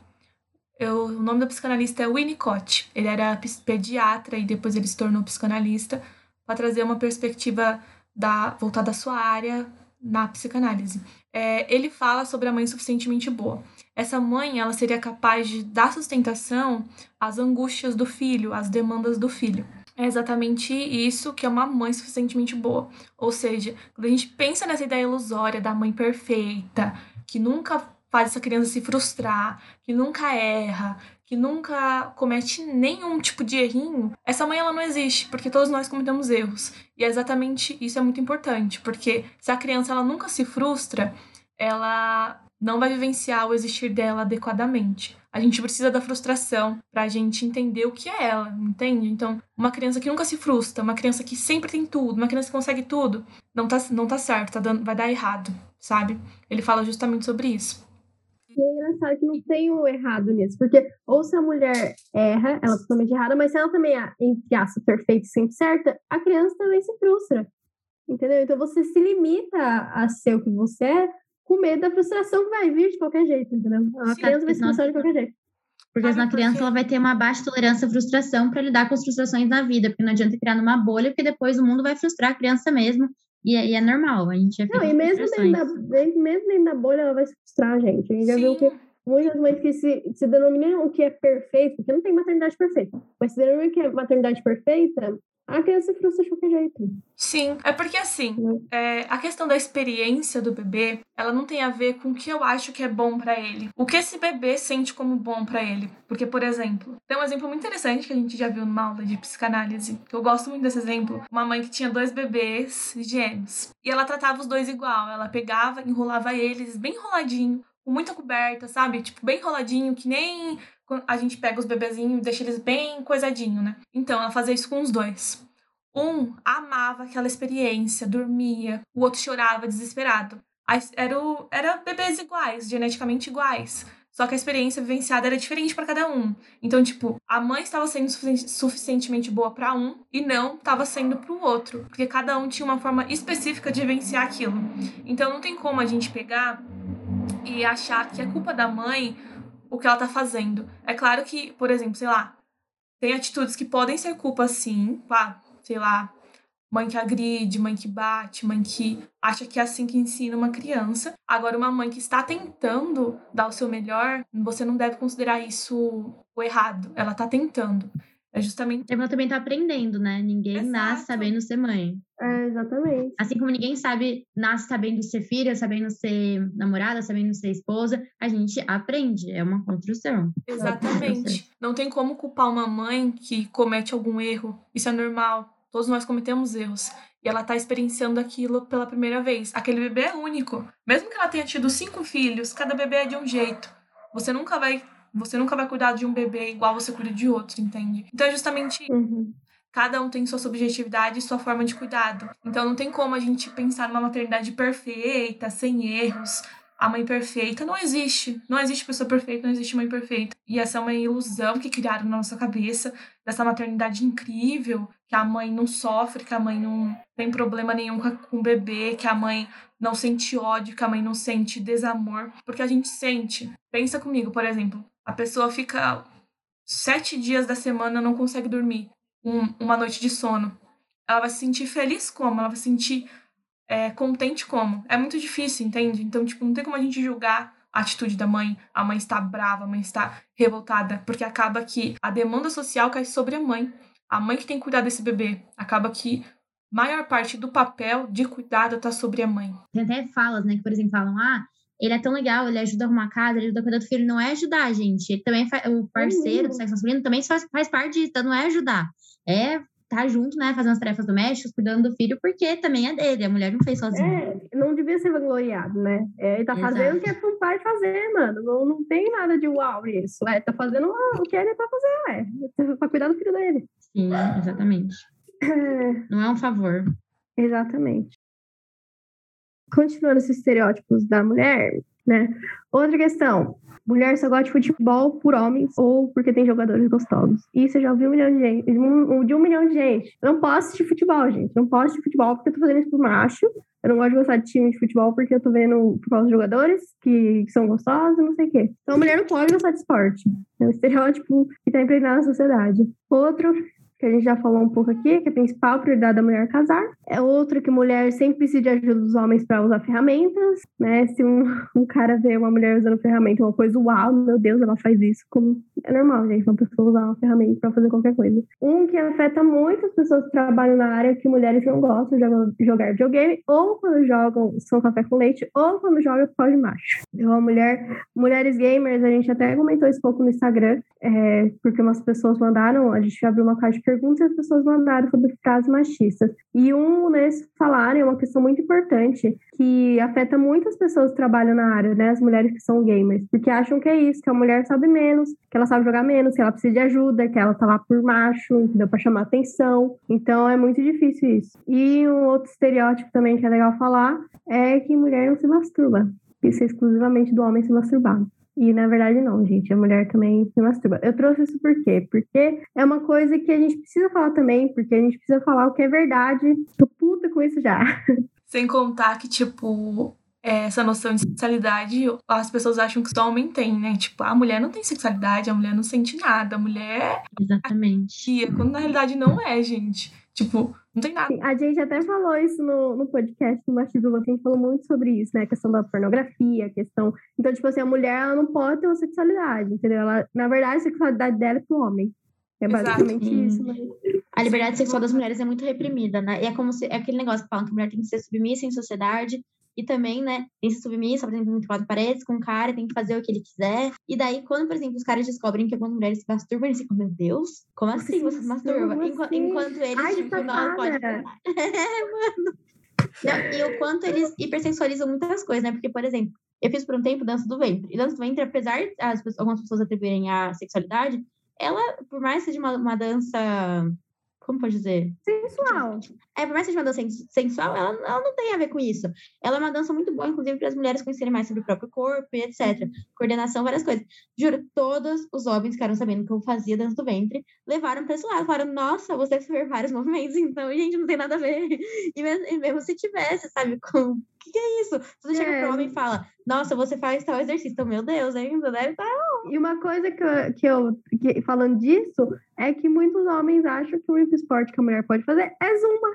Eu, o nome do psicanalista é Winnicott. Ele era pediatra e depois ele se tornou psicanalista para trazer uma perspectiva da voltada à sua área na psicanálise é, ele fala sobre a mãe suficientemente boa. Essa mãe, ela seria capaz de dar sustentação às angústias do filho, às demandas do filho. É exatamente isso que é uma mãe suficientemente boa. Ou seja, quando a gente pensa nessa ideia ilusória da mãe perfeita, que nunca faz essa criança se frustrar, que nunca erra, que nunca comete nenhum tipo de errinho, essa mãe ela não existe, porque todos nós cometemos erros. E é exatamente isso é muito importante, porque se a criança ela nunca se frustra, ela não vai vivenciar o existir dela adequadamente. A gente precisa da frustração para a gente entender o que é ela, entende? Então, uma criança que nunca se frustra, uma criança que sempre tem tudo, uma criança que consegue tudo, não tá, não tá certo, tá dando, vai dar errado, sabe? Ele fala justamente sobre isso. E é engraçado que não tem o errado nisso, porque ou se a mulher erra, ela é totalmente errada, mas se ela também é, entre aspas, perfeita e sempre certa, a criança também se frustra. Entendeu? Então você se limita a ser o que você é com medo da frustração que vai vir de qualquer jeito, entendeu? A Sim, criança vai se frustrar de qualquer jeito. Porque a criança ela vai ter uma baixa tolerância à frustração para lidar com as frustrações na vida, porque não adianta criar numa bolha, porque depois o mundo vai frustrar a criança mesmo E, é, e é normal, a gente é Não, e mesmo dentro, da, mesmo dentro da bolha, ela vai se frustrar, gente. A gente já viu que muitas mães que se, se denominam o que é perfeito, porque não tem maternidade perfeita, mas se denominam o que é maternidade perfeita, a criança se frustra de qualquer jeito. Sim, é porque assim, é, a questão da experiência do bebê, ela não tem a ver com o que eu acho que é bom para ele. O que esse bebê sente como bom para ele. Porque, por exemplo, tem um exemplo muito interessante que a gente já viu numa aula de psicanálise, que eu gosto muito desse exemplo. Uma mãe que tinha dois bebês gêmeos. E ela tratava os dois igual. Ela pegava, enrolava eles bem enroladinho, com muita coberta, sabe? Tipo, bem enroladinho, que nem a gente pega os bebezinhos e deixa eles bem coisadinho, né? Então, ela fazia isso com os dois. Um amava aquela experiência, dormia, o outro chorava desesperado. Era, o, era bebês iguais, geneticamente iguais. Só que a experiência vivenciada era diferente para cada um. Então, tipo, a mãe estava sendo suficientemente boa para um e não estava sendo para o outro, porque cada um tinha uma forma específica de vivenciar aquilo. Então, não tem como a gente pegar e achar que é culpa da mãe o que ela tá fazendo. É claro que, por exemplo, sei lá, tem atitudes que podem ser culpa sim, pá, sei lá, mãe que agride, mãe que bate, mãe que acha que é assim que ensina uma criança. Agora, uma mãe que está tentando dar o seu melhor, você não deve considerar isso o errado. Ela está tentando. É justamente. Ela também tá aprendendo, né? Ninguém Exato. nasce sabendo ser mãe. É, exatamente. Assim como ninguém sabe, nasce sabendo ser filha, sabendo ser namorada, sabendo ser esposa, a gente aprende. É uma construção. Exatamente. Não tem como culpar uma mãe que comete algum erro. Isso é normal. Todos nós cometemos erros. E ela tá experienciando aquilo pela primeira vez. Aquele bebê é único. Mesmo que ela tenha tido cinco filhos, cada bebê é de um jeito. Você nunca vai você nunca vai cuidar de um bebê igual você cuida de outro, entende? Então é justamente uhum. Cada um tem sua subjetividade e sua forma de cuidado. Então não tem como a gente pensar numa maternidade perfeita, sem erros, a mãe perfeita. Não existe. Não existe pessoa perfeita, não existe mãe perfeita. E essa é uma ilusão que criaram na nossa cabeça dessa maternidade incrível, que a mãe não sofre, que a mãe não tem problema nenhum com o bebê, que a mãe não sente ódio, que a mãe não sente desamor. Porque a gente sente. Pensa comigo, por exemplo. A pessoa fica sete dias da semana não consegue dormir um, uma noite de sono. Ela vai se sentir feliz como? Ela vai se sentir é, contente como? É muito difícil, entende? Então, tipo, não tem como a gente julgar a atitude da mãe. A mãe está brava, a mãe está revoltada, porque acaba que a demanda social cai sobre a mãe. A mãe que tem que cuidar desse bebê. Acaba que maior parte do papel de cuidado está sobre a mãe. Tem até falas, né, que, por exemplo, falam, ah, ele é tão legal, ele ajuda a arrumar casa, ele ajuda a cuidar do filho. Não é ajudar, gente. Ele também faz, o parceiro do sexo masculino também faz, faz parte disso, então não é ajudar. É estar tá junto, né, fazendo as tarefas domésticas, cuidando do filho, porque também é dele, a mulher não fez sozinha. É, não devia ser vangloriado, né? É, ele tá Exato. fazendo o que é pro pai fazer, mano. Não, não tem nada de uau nisso. É, tá fazendo o que ele é pra fazer, é. Pra cuidar do filho dele. Sim, exatamente. não é um favor. Exatamente continuando esses estereótipos da mulher, né? Outra questão. Mulher só gosta de futebol por homens ou porque tem jogadores gostosos. Isso eu já ouvi um milhão de gente. De um milhão de gente. Eu não posso assistir futebol, gente. Eu não posso assistir futebol porque eu tô fazendo isso por macho. Eu não gosto de gostar de time de futebol porque eu tô vendo por causa dos jogadores que, que são gostosos não sei o quê. Então a mulher não pode gostar de esporte. É um estereótipo que tá impregnado na sociedade. Outro que a gente já falou um pouco aqui, que é a principal prioridade da mulher casar. É outra que mulher sempre precisa de ajuda dos homens para usar ferramentas, né? Se um, um, cara vê uma mulher usando ferramenta, uma coisa, uau, meu Deus, ela faz isso. Como é normal, gente, uma pessoa usar uma ferramenta para fazer qualquer coisa. Um que afeta muitas pessoas que trabalham na área que mulheres não gostam de jogar videogame, ou quando jogam são café com leite, ou quando jogam pode macho. Então, a mulher, mulheres gamers, a gente até comentou isso pouco no Instagram, é, porque umas pessoas mandaram, a gente abriu uma caixa perguntas as pessoas mandaram sobre frases machistas. E um desses falaram é uma questão muito importante que afeta muitas pessoas que trabalham na área, né? As mulheres que são gamers, porque acham que é isso, que a mulher sabe menos, que ela sabe jogar menos, que ela precisa de ajuda, que ela tá lá por macho, entendeu? Pra chamar atenção. Então é muito difícil isso. E um outro estereótipo também que é legal falar é que mulher não se masturba. Isso é exclusivamente do homem se masturbar. E na verdade não, gente, a mulher também se masturba. Eu trouxe isso por quê? Porque é uma coisa que a gente precisa falar também, porque a gente precisa falar o que é verdade. Tô puta com isso já. Sem contar que, tipo, é, essa noção de sexualidade, as pessoas acham que só homem tem, né? Tipo, a mulher não tem sexualidade, a mulher não sente nada, a mulher. Exatamente. É quando na realidade não é, gente. Tipo, não tem nada. Sim, a gente até falou isso no, no podcast do Machismo, a gente falou muito sobre isso, né? A questão da pornografia, a questão. Então, tipo assim, a mulher ela não pode ter uma sexualidade, entendeu? Ela, na verdade, a sexualidade dela é pro homem. É basicamente Exato. isso. Né? A liberdade sexual das mulheres é muito reprimida, né? E é como se é aquele negócio que falam que a mulher tem que ser submissa em sociedade e também, né, tem que ser submissa, por exemplo, em quatro paredes com o cara, tem que fazer o que ele quiser. E daí, quando, por exemplo, os caras descobrem que algumas mulheres se masturbam, eles ficam, meu Deus, como assim você se masturba? Enqu assim? enquanto eles, Ai, tipo, não pode falar. É, mano. Não, e o quanto eles hipersexualizam muitas coisas, né? Porque, por exemplo, eu fiz por um tempo dança do ventre. E dança do ventre, apesar de as algumas pessoas atribuírem a sexualidade, ela, por mais que seja uma, uma dança. Como pode dizer? Sensual. É, por mais que seja uma dança sen- sensual, ela, ela não tem a ver com isso. Ela é uma dança muito boa, inclusive, para as mulheres conhecerem mais sobre o próprio corpo e etc. Coordenação, várias coisas. Juro, todos os homens ficaram sabendo que eu fazia dança do ventre levaram para esse lado. Falaram, nossa, você deve saber vários movimentos, então, gente, não tem nada a ver. E mesmo, e mesmo se tivesse, sabe? Com... O que, que é isso? Você chega É. pro homem e fala, nossa, você faz tal exercício. Então, meu Deus, ainda deve estar. E uma coisa que eu, que eu que- falando disso, é que muitos homens acham que o único esporte que a mulher pode fazer é zumba.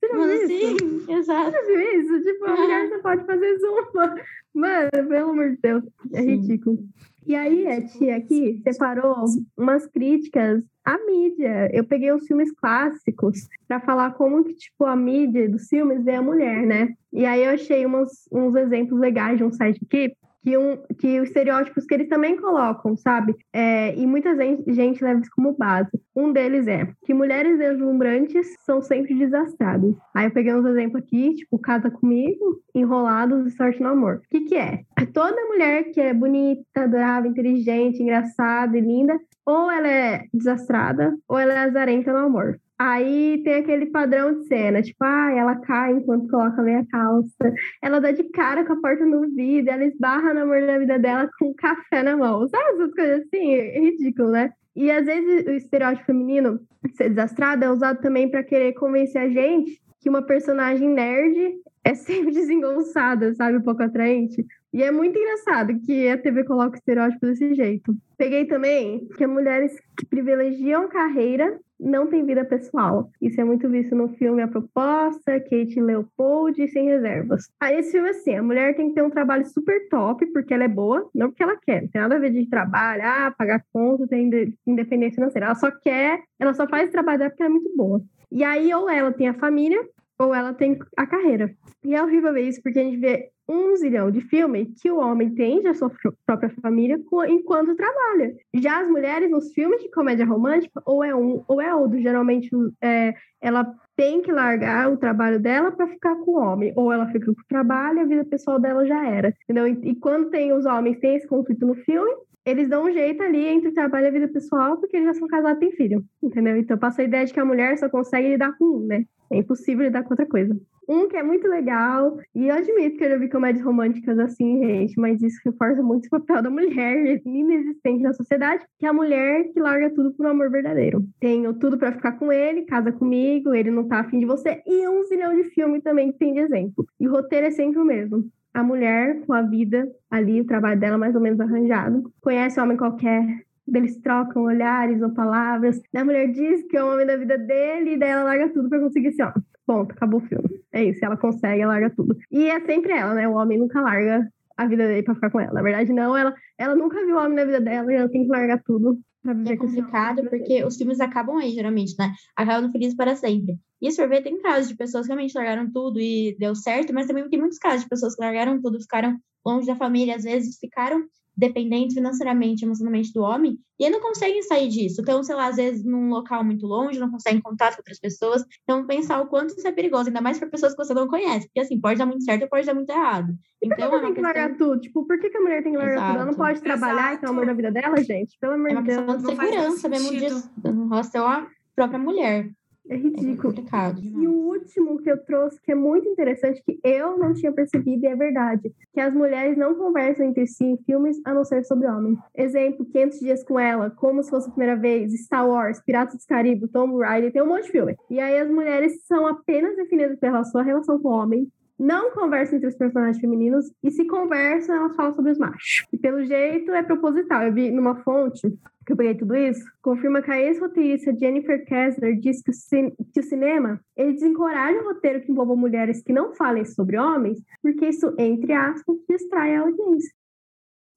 Você já Mano, viu isso? sim, exato. Você viu isso? Tipo, a mulher só pode fazer zumba. Mano, pelo amor de Deus, é Sim. ridículo. E aí, a tia aqui separou umas críticas à mídia. Eu peguei os filmes clássicos para falar como que, tipo, a mídia dos filmes vê a mulher, né? E aí eu achei umas, uns exemplos legais de um site aqui, que, um, que os estereótipos que eles também colocam, sabe? É, e muita gente, gente leva isso como base. Um deles é que mulheres deslumbrantes são sempre desastradas. Aí eu peguei uns exemplos aqui, tipo, Casa Comigo, Enrolados e Sorte no Amor. O que que é? Toda mulher que é bonita, adorável, inteligente, engraçada e linda, ou ela é desastrada, ou ela é azarenta no amor. Aí tem aquele padrão de cena, tipo, ah, ela cai enquanto coloca a meia calça, ela dá de cara com a porta no vidro, ela esbarra no amor da vida dela com um café na mão. Sabe essas coisas assim? É ridículo, né? E às vezes o estereótipo feminino de ser desastrado é usado também para querer convencer a gente que uma personagem nerd é sempre desengonçada, sabe? Um pouco atraente. E é muito engraçado que a TV coloca o estereótipo desse jeito. Peguei também que mulheres que privilegiam carreira não têm vida pessoal. Isso é muito visto no filme A Proposta, Kate Leopold e Sem Reservas. Aí esse filme é assim, a mulher tem que ter um trabalho super top, porque ela é boa, não porque ela quer. Não tem nada a ver de trabalhar, pagar conta, ter inde- independência financeira. Ela só quer, ela só faz trabalho dela porque ela é muito boa. E aí, ou ela tem a família, ou ela tem a carreira. E é horrível ver isso, porque a gente vê um zilhão de filme que o homem tem já sua própria família enquanto trabalha. Já as mulheres, nos filmes de comédia romântica, ou é um ou é outro. Geralmente, é, ela tem que largar o trabalho dela para ficar com o homem. Ou ela fica com o trabalho a vida pessoal dela já era. Entendeu? E, e quando tem os homens tem esse conflito no filme, eles dão um jeito ali entre o trabalho e a vida pessoal, porque eles já são casados e têm filho. Entendeu? Então passa a ideia de que a mulher só consegue lidar com um, né? É impossível lidar com outra coisa. Um que é muito legal, e eu admito que eu já vi comédias românticas assim, gente, mas isso reforça muito o papel da mulher inexistente na sociedade, que é a mulher que larga tudo por um amor verdadeiro. Tenho tudo pra ficar com ele, casa comigo, ele não tá afim de você, e um zilhão de filme também que tem de exemplo. E o roteiro é sempre o mesmo. A mulher com a vida ali, o trabalho dela mais ou menos arranjado, conhece um homem qualquer, eles trocam olhares ou palavras. A mulher diz que é o homem da vida dele, e daí ela larga tudo pra conseguir esse homem. Ponto, acabou o filme. É isso, ela consegue, ela larga tudo. E é sempre ela, né? O homem nunca larga a vida dele pra ficar com ela. Na verdade, não, ela, ela nunca viu o homem na vida dela e ela tem que largar tudo pra viver É complicado porque os filmes acabam aí, geralmente, né? Acabam felizes para sempre. E for ver, tem casos de pessoas que realmente largaram tudo e deu certo, mas também tem muitos casos de pessoas que largaram tudo, ficaram longe da família, às vezes ficaram dependentes financeiramente, emocionalmente do homem, e aí não conseguem sair disso. Então, sei lá, às vezes num local muito longe, não conseguem contato com outras pessoas. Então, pensar o quanto isso é perigoso, ainda mais para pessoas que você não conhece, porque assim, pode dar muito certo ou pode dar muito errado. Por que Então, é ela uma tem que questão, largar tudo? Tipo, por que, que a mulher tem que largar tudo? Ela não Exato. pode trabalhar e ter o amor da vida dela, gente? Pelo amor é uma de Deus. questão de não faz segurança mesmo disso, em relação à própria mulher. É É ridículo. complicado. E o último que eu trouxe, que é muito interessante, que eu não tinha percebido e é verdade, que as mulheres não conversam entre si em filmes a não ser sobre homens. Exemplo, 500 Dias com Ela, Como Se Fosse a Primeira Vez, Star Wars, Piratas do Caribe, Tomb Raider, tem um monte de filme. E aí as mulheres são apenas definidas pela sua relação com o homem, não conversam entre os personagens femininos e se conversam, elas falam sobre os machos. E pelo jeito é proposital. Eu vi numa fonte que eu peguei tudo isso, confirma que a ex-roteirista Jennifer Kessler diz que o, que o cinema ele desencoraja o roteiro que envolva mulheres que não falem sobre homens, porque isso, entre aspas, distrai a audiência.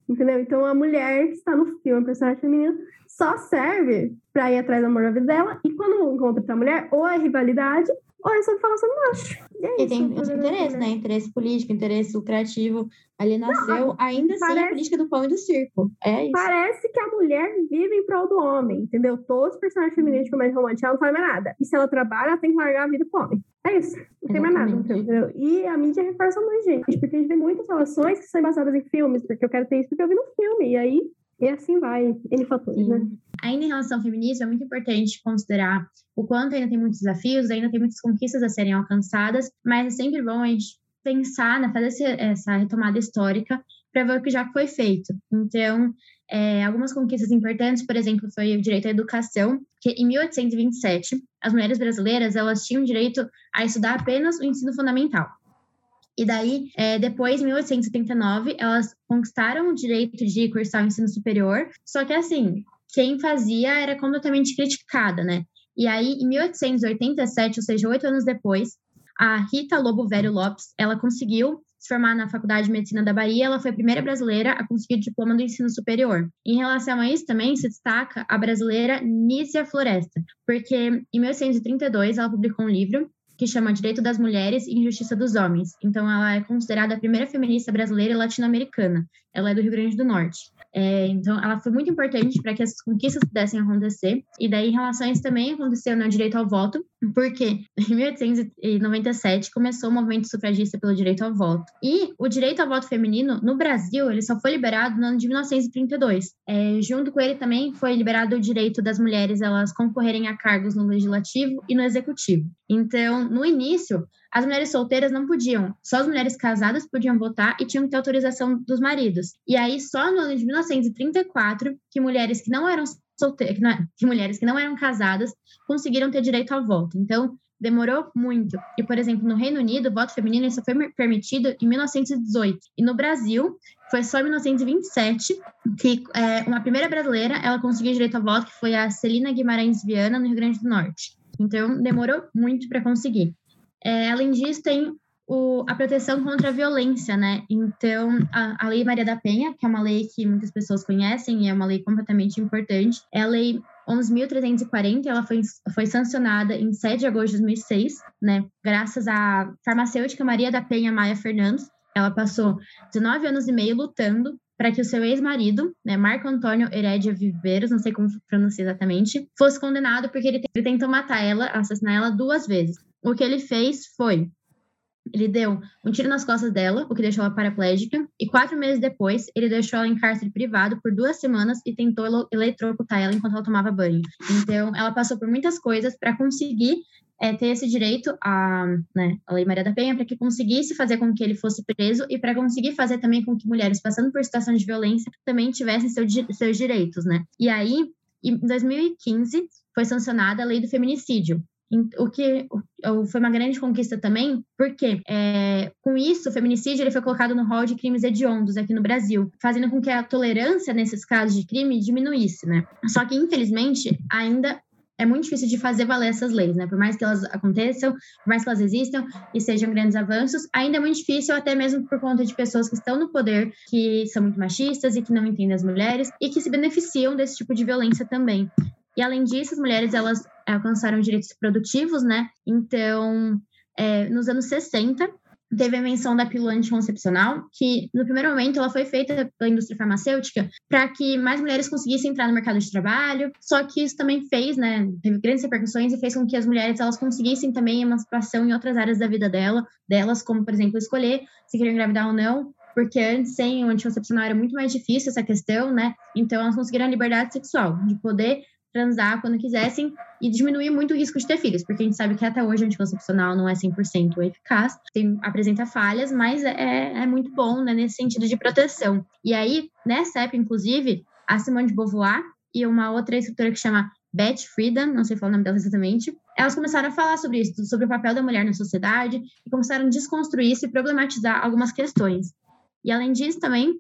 Entendeu? Então a mulher que está no filme, a personagem feminina, só serve para ir atrás do amor da vida dela, e quando encontra outra mulher, ou é rivalidade, ou é sobre falar sobre macho. E, é e tem interesse, né? Interesse político, interesse lucrativo. Ali nasceu, Não, ainda parece, assim, a política do pão e do circo. É isso. Parece que a mulher vive em prol do homem, entendeu? Todos os personagens femininos de comédia romântica, ela não faz mais nada. E se ela trabalha, ela tem que largar a vida pro homem. É isso. Não tem mais nada, entendeu? E a mídia reforça muito, gente, porque a gente vê muitas relações que são baseadas em filmes, porque eu quero ter isso porque eu vi no filme. E aí, e assim vai, N fatores, né? Ainda em relação ao feminismo, é muito importante considerar o quanto ainda tem muitos desafios, ainda tem muitas conquistas a serem alcançadas, mas é sempre bom a gente pensar, né, fazer essa retomada histórica para ver o que já foi feito. Então, é, algumas conquistas importantes, por exemplo, foi o direito à educação, que em 1827 as mulheres brasileiras elas tinham direito a estudar apenas o ensino fundamental. E daí, é, depois, em 1879, elas conquistaram o direito de cursar o ensino superior, só que assim, quem fazia era completamente criticada, né? E aí, em 1887, ou seja, oito anos depois, a Rita Lobo Velho Lopes, ela conseguiu se formar na Faculdade de Medicina da Bahia, ela foi a primeira brasileira a conseguir o diploma do ensino superior. Em relação a isso, também se destaca a brasileira Nícia Floresta, porque em 1832 ela publicou um livro que chama Direito das Mulheres e Injustiça dos Homens. Então, ela é considerada a primeira feminista brasileira e latino-americana. Ela é do Rio Grande do Norte. É, então, ela foi muito importante para que essas conquistas pudessem acontecer. E daí, em relação a isso, também aconteceu no né, direito ao voto, porque em 1897 começou o movimento sufragista pelo direito ao voto. E o direito ao voto feminino, no Brasil, ele só foi liberado no ano de 1932. É, junto com ele também foi liberado o direito das mulheres elas concorrerem a cargos no legislativo e no executivo. Então, no início, as mulheres solteiras não podiam, só as mulheres casadas podiam votar e tinham que ter autorização dos maridos. E aí, só no ano de 1934, que mulheres que não eram solteiras, que, é, que mulheres que não eram casadas conseguiram ter direito ao voto. Então, demorou muito. E, por exemplo, no Reino Unido, o voto feminino só foi permitido em 1918. E no Brasil, foi só em 1927 que é, uma primeira brasileira ela conseguiu direito ao voto, que foi a Celina Guimarães Viana, no Rio Grande do Norte. Então, demorou muito para conseguir. É, além disso, tem o, a proteção contra a violência, né? Então, a, a, Lei Maria da Penha, que é uma lei que muitas pessoas conhecem e é uma lei completamente importante, é a Lei 11.340, ela foi, foi sancionada em 7 de agosto de 2006, né? Graças à farmacêutica Maria da Penha Maia Fernandes. Ela passou 19 anos e meio lutando para que o seu ex-marido, né, Marco Antônio Herédia Viveiros, não sei como pronunciar exatamente, fosse condenado porque ele, ele tentou matar ela, assassinar ela duas vezes. O que ele fez foi ele deu um tiro nas costas dela, o que deixou ela paraplégica, e quatro meses depois, ele deixou ela em cárcere privado por duas semanas e tentou eletrocutar ela enquanto ela tomava banho. Então, ela passou por muitas coisas para conseguir é, ter esse direito à né, a Lei Maria da Penha, para que conseguisse fazer com que ele fosse preso e para conseguir fazer também com que mulheres passando por situação de violência também tivessem seu, seus direitos, né? E aí, em 2015, foi sancionada a Lei do Feminicídio, o que foi uma grande conquista também, porque é, com isso o feminicídio ele foi colocado no rol de crimes hediondos aqui no Brasil, fazendo com que a tolerância nesses casos de crime diminuísse, né? Só que infelizmente ainda é muito difícil de fazer valer essas leis, né? Por mais que elas aconteçam, por mais que elas existam e sejam grandes avanços, ainda é muito difícil, até mesmo por conta de pessoas que estão no poder, que são muito machistas e que não entendem as mulheres e que se beneficiam desse tipo de violência também. E além disso, as mulheres elas alcançaram direitos produtivos, né? Então, é, nos anos 60, teve a menção da pílula anticoncepcional, que no primeiro momento ela foi feita pela indústria farmacêutica para que mais mulheres conseguissem entrar no mercado de trabalho, só que isso também fez, né, teve grandes repercussões e fez com que as mulheres elas conseguissem também emancipação em outras áreas da vida dela, delas, como por exemplo escolher se queriam engravidar ou não, porque antes sem o anticoncepcional era muito mais difícil essa questão, né? Então elas conseguiram a liberdade sexual, de poder transar quando quisessem e diminuir muito o risco de ter filhos, porque a gente sabe que até hoje o anticoncepcional não é 100% eficaz, tem, apresenta falhas, mas é, é muito bom né, nesse sentido de proteção. E aí, nessa época, inclusive, a Simone de Beauvoir e uma outra escritora que chama Beth Friedan, não sei falar o nome dela exatamente, elas começaram a falar sobre isso, sobre o papel da mulher na sociedade, e começaram a desconstruir isso e problematizar algumas questões. E além disso, também,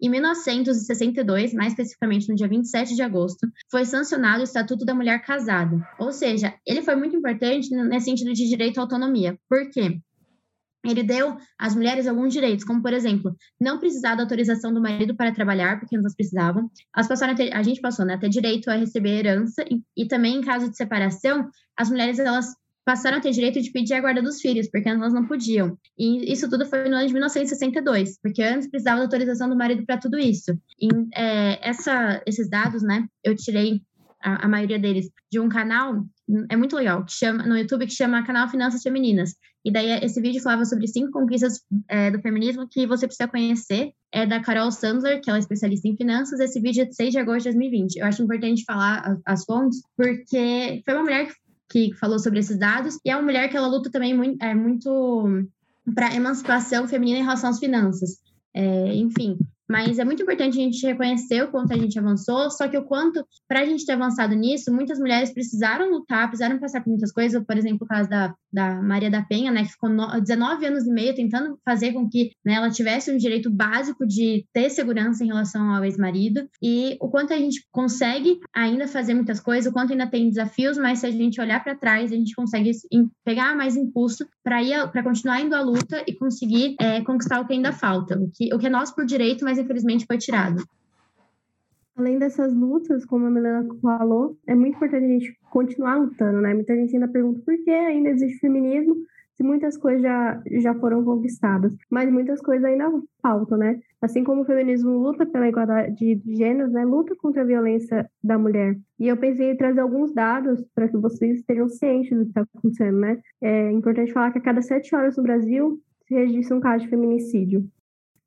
em 1962, mais especificamente no dia 27 de agosto, foi sancionado o Estatuto da Mulher Casada. Ou seja, ele foi muito importante nesse sentido de direito à autonomia. Por quê? Ele deu às mulheres alguns direitos, como, por exemplo, não precisar da autorização do marido para trabalhar, porque elas precisavam. Elas passaram a, ter, a gente passou né, a ter direito a receber herança, e, e também, em caso de separação, as mulheres elas passaram a ter direito de pedir a guarda dos filhos, porque elas não podiam. E isso tudo foi no ano de 1962, porque antes precisava da autorização do marido para tudo isso. E é, essa, esses dados, né, eu tirei a, a, maioria deles de um canal, é muito legal, que chama, no YouTube, que chama Canal Finanças Femininas. E daí esse vídeo falava sobre cinco conquistas é, do feminismo que você precisa conhecer. É da Carol Sandler, que ela é especialista em finanças. Esse vídeo é de 6 de agosto de 2020. Eu acho importante falar as, fontes, porque foi uma mulher que, que, falou sobre esses dados, e é uma mulher que ela luta também muito, é, muito para emancipação feminina em relação às finanças. É, enfim, mas é muito importante a gente reconhecer o quanto a gente avançou, só que o quanto, para a gente ter avançado nisso, muitas mulheres precisaram lutar, precisaram passar por muitas coisas, por exemplo, o caso da, da Maria da Penha, né, que ficou no, 19 anos e meio tentando fazer com que né, ela tivesse um direito básico de ter segurança em relação ao ex-marido, e o quanto a gente consegue ainda fazer muitas coisas, o quanto ainda tem desafios, mas se a gente olhar para trás, a gente consegue pegar mais impulso para ir para continuar indo à luta e conseguir é, conquistar o que ainda falta, o que, o que é nosso por direito, mas infelizmente foi tirado. Além dessas lutas, como a Milena falou, é muito importante a gente continuar lutando, né? Muita gente ainda pergunta por que ainda existe feminismo se muitas coisas já, já foram conquistadas, mas muitas coisas ainda faltam, né? Assim como o feminismo luta pela igualdade de gêneros, né? Luta contra a violência da mulher. E eu pensei em trazer alguns dados para que vocês estejam cientes do que está acontecendo, né? É importante falar que a cada sete horas no Brasil se registra um caso de feminicídio.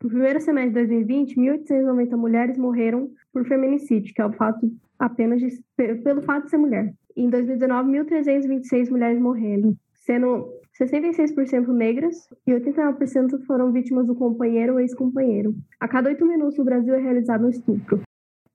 No primeiro semestre de 2020, 1.890 mulheres morreram por feminicídio, que é o fato apenas de, pelo fato de ser mulher. Em 2019, 1.326 mulheres morreram, sendo 66% negras e 89% foram vítimas do companheiro ou ex-companheiro. A cada oito minutos no Brasil é realizado um estupro.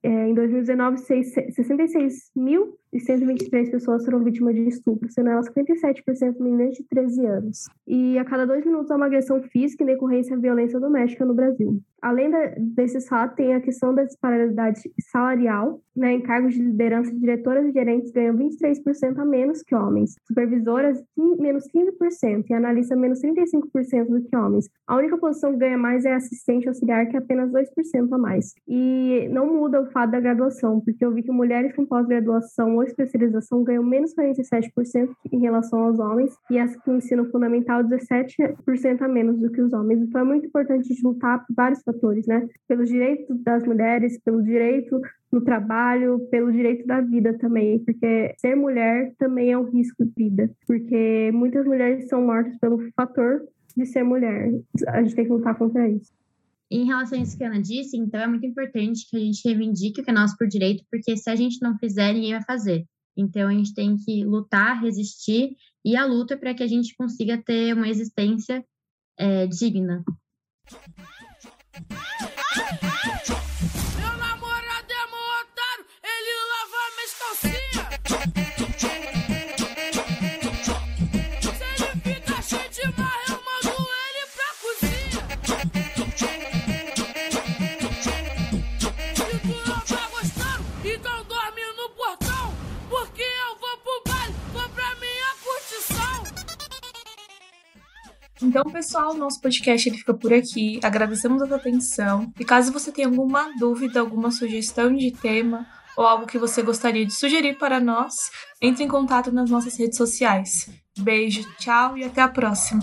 É, em 2019, 66.123 pessoas foram vítimas de estupro, sendo elas 57% meninas de 13 anos. E a cada dois minutos há uma agressão física em decorrência da violência doméstica no Brasil. Além de, desses fatos, tem a questão da disparidade salarial. Né, em cargos de liderança, diretoras e gerentes ganham 23% a menos que homens. Supervisoras, menos 15%. E analistas, menos 35% do que homens. A única posição que ganha mais é assistente auxiliar, que é apenas 2% a mais. E não muda o fato da graduação, porque eu vi que mulheres com pós-graduação ou especialização ganham menos 47% em relação aos homens, e as com ensino fundamental, 17% a menos do que os homens. Então é muito importante lutar por vários fatores, né? Pelos direitos das mulheres, pelo direito no trabalho, pelo direito da vida também, porque ser mulher também é um risco de vida, porque muitas mulheres são mortas pelo fator de ser mulher. A gente tem que lutar contra isso. Em relação a isso que a Ana disse, então é muito importante que a gente reivindique o que é nosso por direito, porque se a gente não fizer, ninguém vai fazer. Então a gente tem que lutar, resistir, e a luta para que a gente consiga ter uma existência é, digna. Ah! Então, pessoal, nosso podcast ele fica por aqui. Agradecemos a sua atenção. E caso você tenha alguma dúvida, alguma sugestão de tema ou algo que você gostaria de sugerir para nós, entre em contato nas nossas redes sociais. Beijo, tchau e até a próxima.